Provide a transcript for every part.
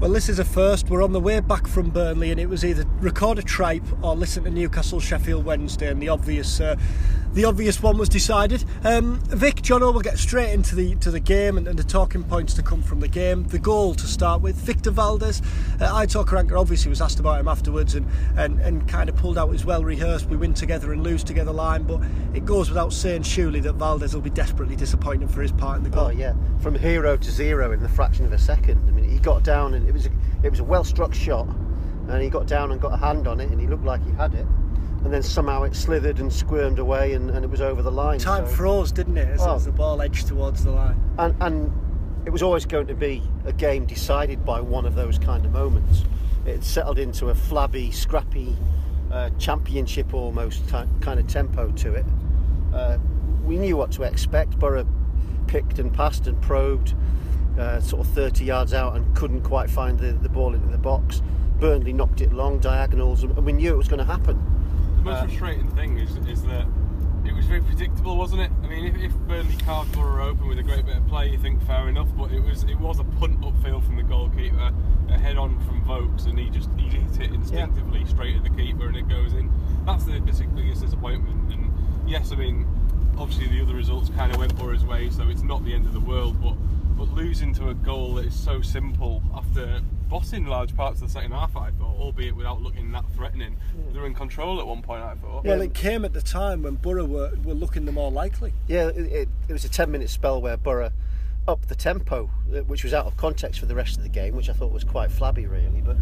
Well, this is a first. We're on the way back from Burnley, and it was either record a tripe or listen to Newcastle Sheffield Wednesday, and the obvious, uh, the obvious one was decided. Um, Vic, Jono will get straight into the to the game and, and, the talking points to come from the game. The goal to start with, Victor Valdes. Uh, Aitor Karanka obviously was asked about him afterwards, and and, and kind of pulled out his well rehearsed. We win together and lose together line, but it goes without saying, surely that Valdes will be desperately disappointed for his part in the goal. Oh yeah, from hero to zero in the fraction of a second. I mean, he got down and it was a, it was a well struck shot, and he got down and got a hand on it, and he looked like he had it. And then somehow it slithered and squirmed away, and, and it was over the line. Time so. froze, didn't it, as, oh. as the ball edged towards the line? And, and it was always going to be a game decided by one of those kind of moments. It settled into a flabby, scrappy, uh, championship almost t- kind of tempo to it. Uh, we knew what to expect. Boro picked and passed and probed uh, sort of 30 yards out and couldn't quite find the, the ball into the box. Burnley knocked it long diagonals, and we knew it was going to happen. The most uh, frustrating thing is is that it was very predictable, wasn't it? I mean, if, if Burnley carved Boro open with a great bit of play, you think fair enough, but it was it was a punt upfield from the goalkeeper, a head on from Vokes, and he just he hit it instinctively yeah. straight at the keeper, and it goes in. That's the biggest disappointment. And yes, I mean, obviously the other results kind of went Boro's way, so it's not the end of the world, but but losing to a goal that is so simple after bossing large parts of the second half, I thought, albeit without looking that threatening. Yeah. They were in control at one point, I thought. Well, it came at the time when Boro were, were looking the more likely. Yeah, it, it, it was a 10 minute spell where Boro upped the tempo, uh, which was out of context for the rest of the game, which I thought was quite flabby, really. But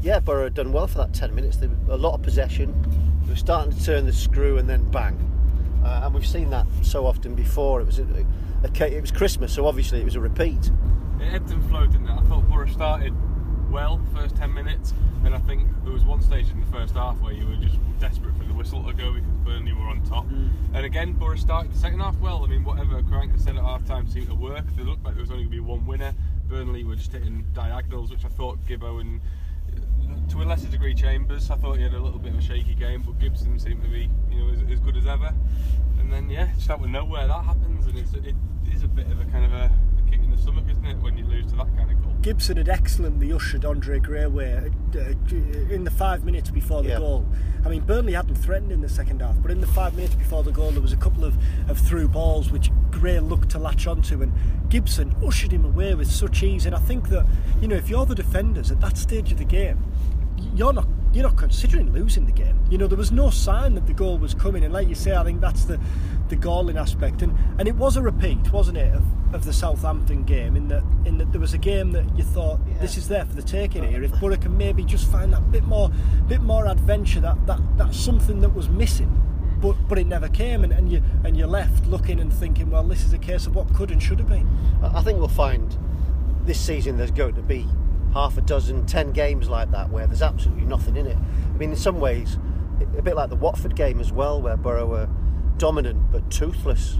yeah, Boro had done well for that 10 minutes. They a lot of possession. They were starting to turn the screw and then bang. Uh, and we've seen that so often before. It was a, it was Christmas, so obviously it was a repeat. It ebbed and flowed, didn't it? I thought Boro started well first 10 minutes, and I think there was one stage in the first half where you were just desperate for the whistle to go because Burnley were on top. Mm. And again, Boro started the second half well. I mean, whatever Karanka said at half time seemed to work. They looked like there was only going to be one winner. Burnley were just hitting diagonals, which I thought Gibbo and to a lesser degree Chambers. I thought he had a little bit of a shaky game, but Gibson seemed to be, you know, as, as good as ever. And then yeah, just out of nowhere that happens, and it's, it is a bit of a kind of a, a, kick in the stomach, isn't it, when you lose to that kind of goal? Gibson had excellently ushered Andre Gray away uh, in the five minutes before the yeah. goal. I mean, Burnley hadn't threatened in the second half, but in the five minutes before the goal, there was a couple of, of through balls which Gray looked to latch onto, and Gibson ushered him away with such ease. And I think that, you know, if you're the defenders at that stage of the game, you're not you're not considering losing the game. You know, there was no sign that the goal was coming, and like you say, I think that's the the galling aspect. And and it was a repeat, wasn't it, of, of the Southampton game? In that in that there was a game that you thought yeah. this is there for the taking here. If Boro can maybe just find that bit more bit more adventure, that that that's something that was missing. But, but it never came, and, and you and you're left looking and thinking, well, this is a case of what could and should have been. I think we'll find this season there's going to be half a dozen, ten games like that where there's absolutely nothing in it. I mean, in some ways, a bit like the Watford game as well, where Boro were dominant but toothless,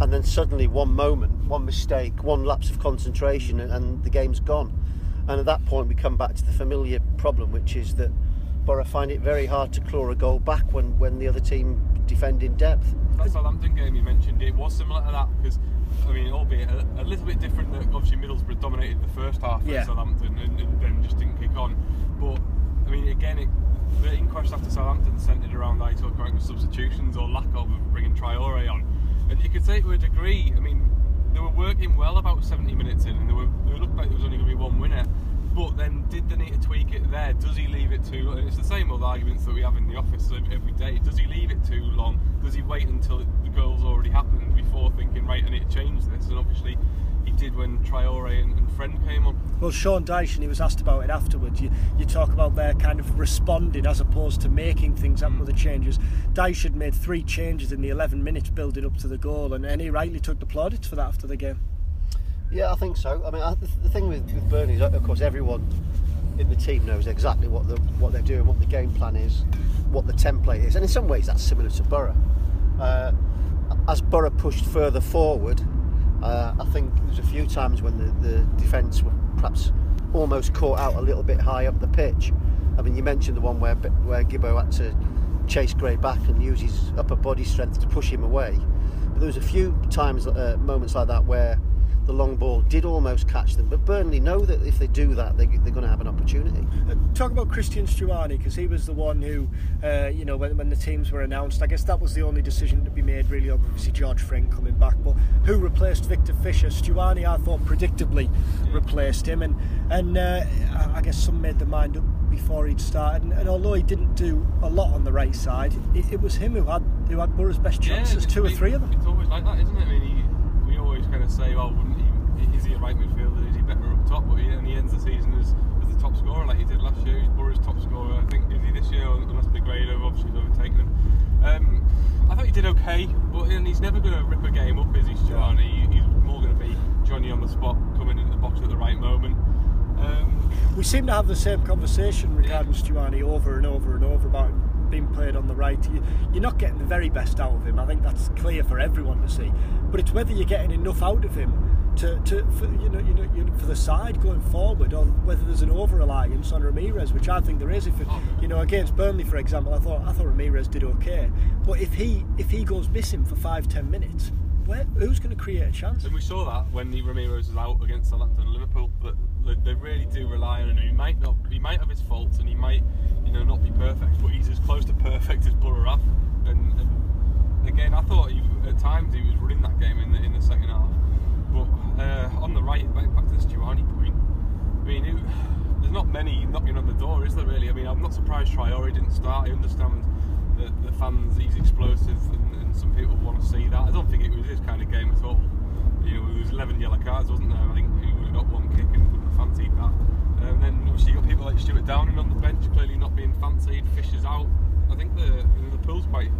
and then suddenly one moment, one mistake, one lapse of concentration, and the game's gone. And at that point, we come back to the familiar problem, which is that Boro find it very hard to claw a goal back when, when the other team defend in depth. That Southampton game you mentioned, it was similar to that because I mean, albeit a, a, little bit different that obviously Middlesbrough dominated the first half yeah. at Southampton and, and, then just didn't kick on. But I mean, again, it, the inquest after Southampton centred around Aitor Karanka's substitutions or lack of bringing Traore on, and you could say to a degree, I mean, they were working well about 70 minutes in, and they were they looked like there was only going to be one winner. But then, did they need to tweak it there? Does he leave it too? And it's the same old arguments that we have in the office every day. Does he leave it too long? Does he wait until the goal's already happened before thinking, right, I need to change this? And obviously, he did when Traore and, and Friend came on. Well, Sean Dyche, and he was asked about it afterwards. You, you talk about their kind of responding as opposed to making things happen mm. with the changes. Dyche had made three changes in the 11 minutes building up to the goal, and, and he rightly took the plaudits for that after the game. Yeah, I think so. I mean, I, the thing with, with Burnley is, of course, everyone in the team knows exactly what the, what they're doing, what the game plan is, what the template is, and in some ways that's similar to Boro. Uh, as Boro pushed further forward, uh, I think there's a few times when the, the defence were perhaps almost caught out a little bit high up the pitch. I mean, you mentioned the one where where Gibbo had to chase Gray back and use his upper body strength to push him away. But there was a few times, uh, moments like that where the long ball did almost catch them. But Burnley know that if they do that, they, are going to have an opportunity. Uh, talk about Christian Stuani because he was the one who, uh, you know, when, when, the teams were announced, I guess that was the only decision to be made. Really, obviously George Friend coming back, but who replaced Viktor Fischer? Stuani, I thought, predictably replaced him, and and uh, I guess some made their mind up before he'd started. And, and, although he didn't do a lot on the right side, it, it was him who had who had Boro's best chances, yeah, two or three of them. It's always like that, isn't it? I mean, he, we always kind of say, well, wouldn't he, is he a right midfielder? Is he better up top? But he, and he ends the season as, as the top scorer, like he did last year. He's Boro's top scorer. I think is he this year, unless Negredo obviously has overtaken him. Um, I thought he did okay, but and he's never going to rip a game up, is he, Stuani? He's more going to be Johnny on the spot, coming into the box at the right moment. Um, we seem to have the same conversation regarding yeah. Stuani over and over and over about being played on the right. You, are not getting the very best out of him. I think that's clear for everyone to see. But it's whether you're getting enough out of him to, to for, you know, you know, you know, for the side going forward, or whether there's an over reliance on Ramirez, which I think there is. If it, you know, against Burnley, for example, I thought I thought Ramirez did okay, but if he if he goes missing for five ten minutes, where, who's going to create a chance? And we saw that when the Ramirez was out against Southampton and Liverpool, but they really do rely on him. He might not, he might have his faults, and he might, you know, not be perfect, but he's as close to perfect as have. And, and again, I thought he, at times he was running that game in the in the second half. The right, back, back to the Stuani point, I mean, it, there's not many knocking on the door, is there really? I mean, I'm not surprised Traore didn't start. I understand that the fans, he's explosive, and, and some people want to see that. I don't think it was his kind of game at all. You know, there was 11 yellow cards, wasn't there? I think he would have got one kick and wouldn't have fancied that. And then obviously you got people like Stuart Downing on the bench, clearly not being fancied. Fischer's out. I think the the pool's quite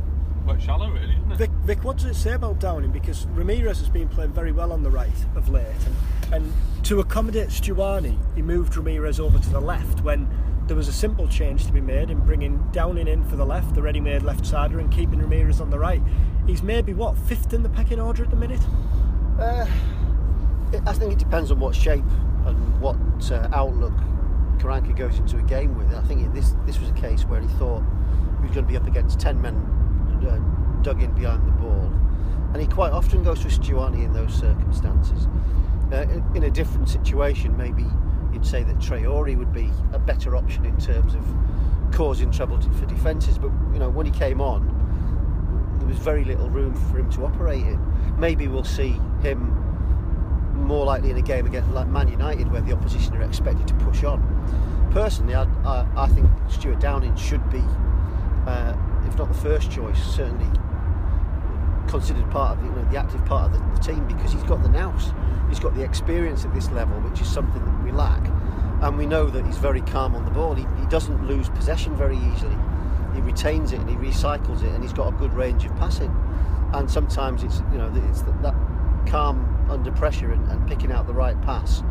quite shallow, really, isn't it? Vic, Vic, what does it say about Downing? Because Ramirez has been playing very well on the right of late, and, and to accommodate Stuani, he moved Ramirez over to the left when there was a simple change to be made in bringing Downing in for the left, the ready-made left sider, and keeping Ramirez on the right. He's maybe what fifth in the pecking order at the minute. Uh, I think it depends on what shape and what uh, outlook Karanka goes into a game with. I think this this was a case where he thought he was going to be up against ten men dug in behind the ball, and he quite often goes to Stuani in those circumstances. Uh, in, in a different situation, maybe you'd say that Traore would be a better option in terms of causing trouble to, for defences. But you know, when he came on, there was very little room for him to operate in. Maybe we'll see him more likely in a game against like Man United, where the opposition are expected to push on. Personally, I, I, I think Stuart Downing should be, uh, if not the first choice, certainly considered part of you know, the active part of the, the, team because he's got the nous, he's got the experience at this level, which is something that we lack. And we know that he's very calm on the ball. He, he doesn't lose possession very easily. He retains it and he recycles it, and he's got a good range of passing. And sometimes it's you know it's that, that calm under pressure and, and, picking out the right pass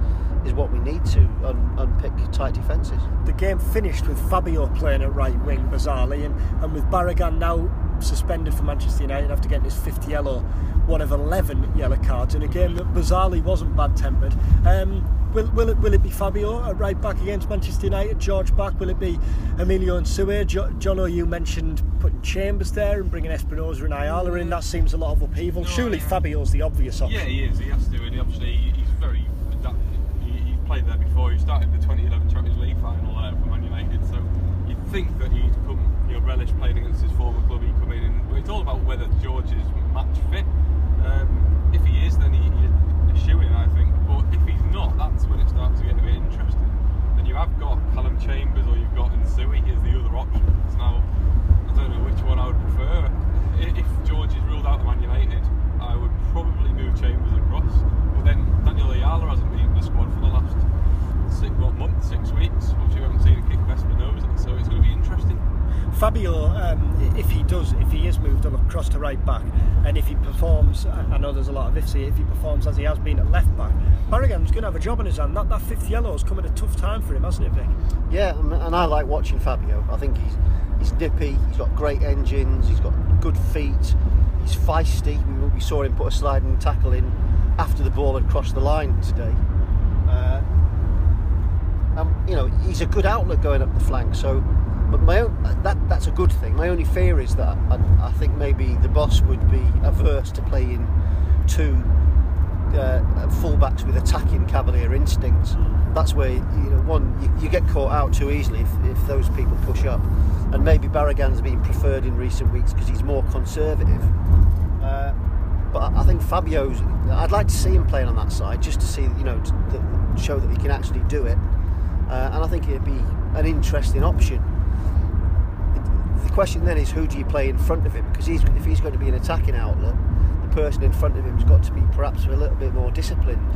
is what we need to un- unpick tight defences. The game finished with Fabio playing at right wing bizarrely, and, and with Barragan now suspended for Manchester United after getting his fifth yellow, one of 11 yellow cards in a game that bizarrely wasn't bad tempered. Um, will, will, it, will it be Fabio at right back against Manchester United, George back? Will it be Emilio Nsue? Jo- John O, you mentioned putting Chambers there and bringing Espinosa and Ayala in. That seems a lot of upheaval. No, Surely. Fabio's the obvious option. Yeah, he is. He has to, and he obviously he's very adapted. He, he's played there before. He started the 2011 Champions League final uh, for Man United, so you'd think that he'd come, know, relish playing against his former club. He'd come in, and it's all about whether George is match fit. Um, if he is, then he, he's a shoe in, I think. But if he's not, that's when it starts to get a bit interesting. Then you have got Calum Chambers or you've got Nsue as the other options. Now, I don't know which one I would prefer. If George is ruled out of Man United, I would probably move Chambers across. But then Daniel Ayala hasn't been in the squad for the last six what, month, six weeks. Obviously, we haven't seen a kick of Espinosa, so it's going to be interesting. Fabio, um, if he does, if he is moved across to right back, and if he performs, I know there's a lot of ifs here, if he performs as he has been at left back, Barragan's going to have a job in his hand. That, that fifth yellow has come at a tough time for him, hasn't it, Vic? Yeah, and I like watching Fabio. I think he's he's nippy, he's got great engines, he's got good feet, he's feisty. We, we saw him put a sliding tackle in after the ball had crossed the line today. Uh, um, you know, he's a good outlet going up the flank. So, but my own, that that's a good thing. My only fear is that I, I think maybe the boss would be averse to playing two uh, fullbacks with attacking cavalier instincts. That's where you know one you, you get caught out too easily if, if those people push up, and maybe Barragan's been preferred in recent weeks because he's more conservative. Uh, but I think Fabio's. I'd like to see him playing on that side just to see you know to, to show that he can actually do it uh, and I think it'd be an interesting option. Question then is who do you play in front of him? Because he's, if he's going to be an attacking outlet, the person in front of him's got to be perhaps a little bit more disciplined,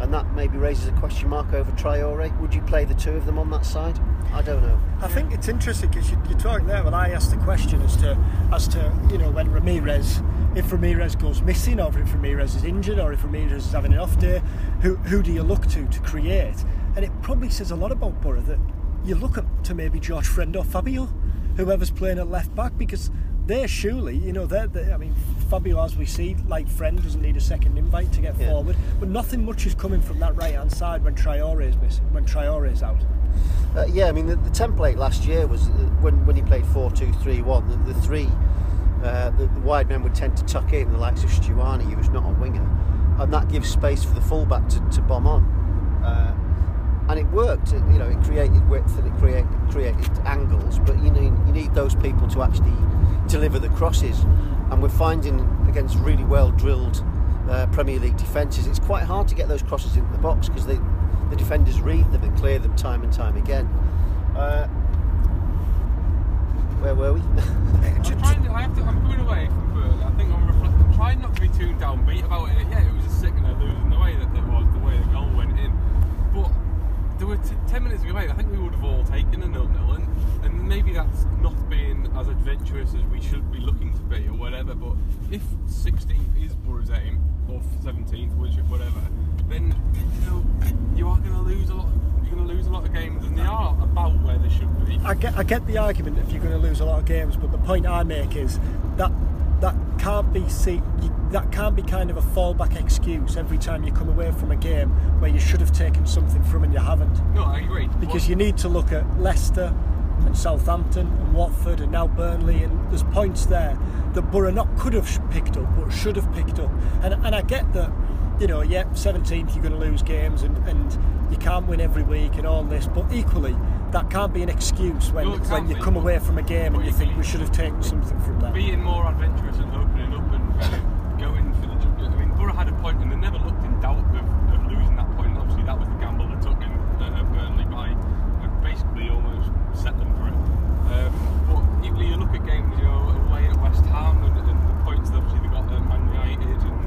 and that maybe raises a question mark over Traore. Would you play the two of them on that side? I don't know. I think it's interesting because you, are talking there. when I asked the question as to as to you know when Ramirez, if Ramirez goes missing, or if Ramirez is injured, or if Ramirez is having an off day, who who do you look to to create? And it probably says a lot about Boro that you look up to maybe George Friend or Fabio, whoever's playing at left back, because they're surely, you know, they're, they're, I mean, Fabio, as we see, like Friend, doesn't need a second invite to get yeah. forward, but nothing much is coming from that right hand side when Traore is missing, when Traore is out. Uh, yeah, I mean, the, the, template last year was uh, when, when he played 4 2 3 1, the, the three, uh, the, the, wide men would tend to tuck in, the likes of Stuani, who's not a winger, and that gives space for the fullback to, to bomb on. Uh, and it worked. It, you know, it created width and it created created angles. But you know, you need those people to actually deliver the crosses. And we're finding against really well drilled uh, Premier League defences, it's quite hard to get those crosses into the box because the defenders read them and clear them time and time again. Uh, where were we? I'm, trying I have to, I'm coming away from. I think I'm, I'm trying not to be too downbeat about it. Yeah, it was a sickener losing the way that it was, the way the goal went in. There were t- 10 minutes ago, I think we would have all taken a nil nil, and, and maybe that's not being as adventurous as we should be looking to be, or whatever. But if 16th is Boro's aim, or 17th, which whatever, then you know you are going to lose a lot. You're going to lose a lot of games, and they are about where they should be. I get, I get the argument if you're going to lose a lot of games, but the point I make is that that can't be see that can't be kind of a fallback excuse every time you come away from a game where you should have taken something from and you haven't. No, I agree. Because what? you need to look at Leicester and Southampton and Watford and now Burnley and there's points there that Boro not could have picked up but should have picked up. And and I get that you know, yeah, 17th you're going to lose games and, and you can't win every week and all this, but equally that can't be an excuse when, no, when you come away from a game and you think we should have taken something from that more adventurous and opening up and uh, going for the. I mean, Boro had a point and they never looked in doubt of, of losing that point. Obviously, that was the gamble they took in uh, Burnley by uh, basically almost set them for it. Um, but equally, you look at games, you know, away at West Ham and, and the points that obviously they got at Man United and,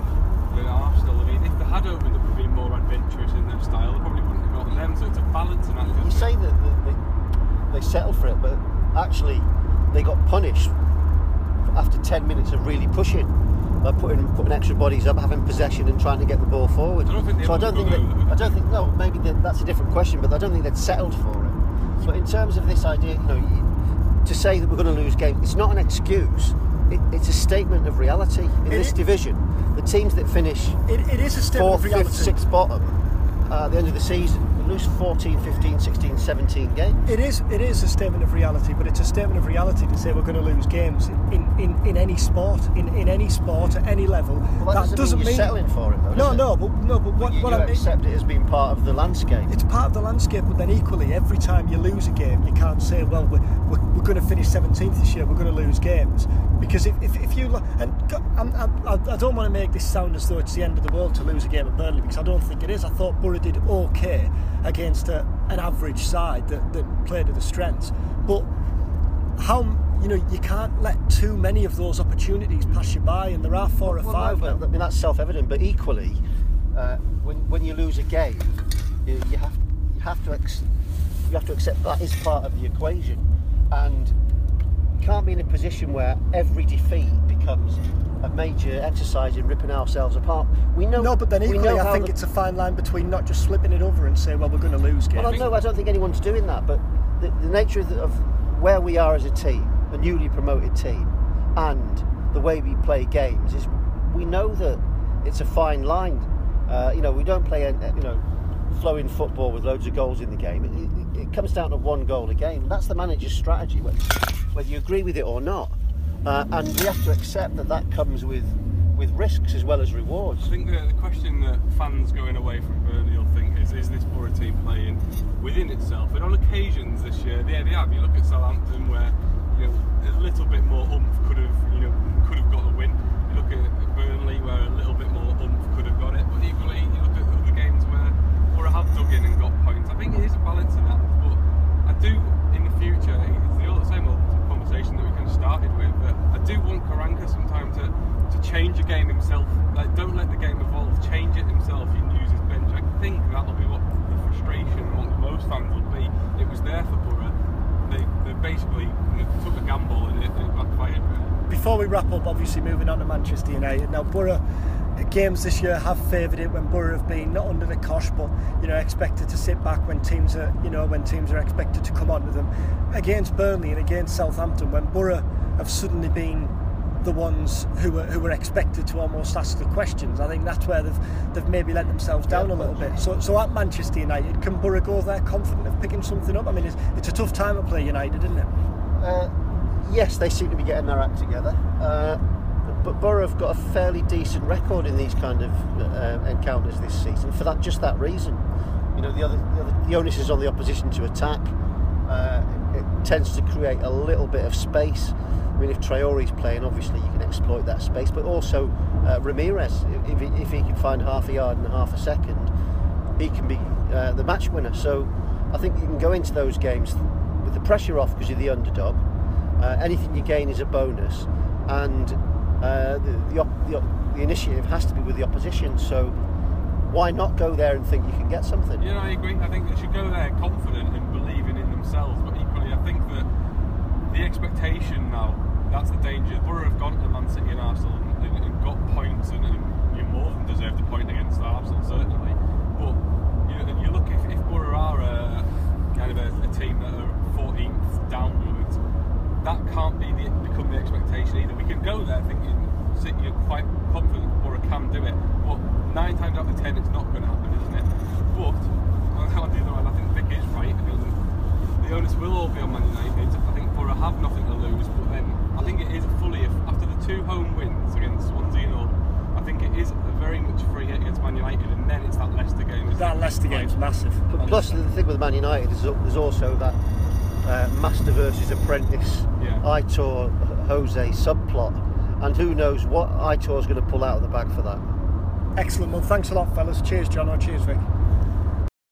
and Arsenal. I mean, if they had opened up and been more adventurous in their style, they probably wouldn't have gotten them. So it's a balance and You say that they, they settled for it, but actually they got punished after 10 minutes of really pushing. By putting putting extra bodies up, having possession, and trying to get the ball forward. I so I don't think that, I don't think no, maybe that's a different question, but I don't think they'd settled for it. But in terms of this idea, you know, to say that we're going to lose games, it's not an excuse. It, it's a statement of reality in it this is, division. The teams that finish it, it is a fourth, fifth, sixth bottom uh, at the end of the season lose 14, 15, 16, 17 games. It is it is a statement of reality, but it's a statement of reality to say we're going to lose games in, in, in any sport, in, in any sport at any level. Well, that, that, doesn't, mean you're settling for it, though. No, no, but no, but what, you, what you I accept it as being part of the landscape. It's part of the landscape, but then equally, every time you lose a game, you can't say, well, we're, we're, we're going to finish 17th this year. We're going to lose games because if, if, if you and I'm, I'm, I don't want to make this sound as though it's the end of the world to lose a game at Burnley because I don't think it is. I thought Boro did okay against a, an average side that, that played to the strengths. But how you know you can't let too many of those opportunities pass you by, and there are four well, or five. No, but, I mean that's self-evident. But equally, uh, when when you lose a game, you, you have you have to ex- you have to accept that is part of the equation, and can't be in a position where every defeat becomes a major exercise in ripping ourselves apart. We know. No, but then equally, I think the, it's a fine line between not just slipping it over and say, "Well, we're going to lose." Games. Well, no, I don't think anyone's doing that. But the, the nature of, the, of where we are as a team, a newly promoted team, and the way we play games is, we know that it's a fine line. Uh, you know, we don't play, you know, flowing football with loads of goals in the game. It, it, comes down to one goal a game. That's the manager's strategy, whether, you agree with it or not. Uh, and we have to accept that that comes with with risks as well as rewards. I think the, the question that fans going away from Burnley will think is: Is this Boro team playing within itself? And on occasions this year, yeah, they have. You look at Southampton, where you know a little bit more oomph could have you know could have got a win. You look at Burnley, where a little bit more oomph could have got it. But equally, you look Boro have dug in and got points. I think it is a balance in that. But I do in the future. It's the same old conversation that we kind of started with. But I do want Karanka sometime to, to change a game himself. Like, don't let the game evolve. Change it himself. You use his bench. I think that'll be what the frustration amongst most fans would be. It was there for Boro. Basically took a gamble and it, it backfired. Before we wrap up, obviously moving on to Manchester United. Now, Boro uh, games this year have favoured it when Boro have been not under the cosh, but you know expected to sit back when teams are you know when teams are expected to come onto them. Against Burnley and against Southampton, when Boro have suddenly been the ones who were who were expected to almost ask the questions. I think that's where they've they've maybe let themselves down a little bit. So so at Manchester United, can Boro go there confident of picking something up? I mean, it's, it's a tough time to play United, isn't it? Uh, yes, they seem to be getting their act together. Uh, but Boro have got a fairly decent record in these kind of uh, encounters this season for that just that reason. You know, the other, the, other, the onus is on the opposition to attack. Uh, it tends to create a little bit of space. I mean, if Traore's playing, obviously you can exploit that space, but also uh, Ramirez, if he, if he can find half a yard and half a second, he can be uh, the match winner. So I think you can go into those games with the pressure off because you're the underdog. Uh, anything you gain is a bonus, and uh, the, the, the, the, initiative has to be with the opposition. So why not go there and think you can get something? Yeah, I agree. I think they should go there confident and believing in themselves. But equally, I think that the expectation now, that's the danger. Boro have gone to Man City and Arsenal and, and, and got points and, and, you more than deserve the point against Arsenal, certainly. But you, know, you look, if, if Boro are a, kind of a, a team that are 14th downwards, that can't be the, become the expectation either. We can go there thinking you're quite confident Boro can do it, but nine times out of ten it's not going to happen, isn't it? But on the other I think Vic is right. I mean, the onus will all be on Man United. I think Boro have nothing to lose, but then I think it is fully after the two home wins against Swansea and all. I think it is a very much free hit against Man United, and then it's that Leicester game. That Leicester game's massive. But plus, the thing with Man United is there's also that uh, master versus apprentice, yeah. Aitor Jose subplot, and who knows what Aitor's going to pull out of the bag for that. Excellent. Well, thanks a lot, fellas. Cheers, John. Or cheers, Vic.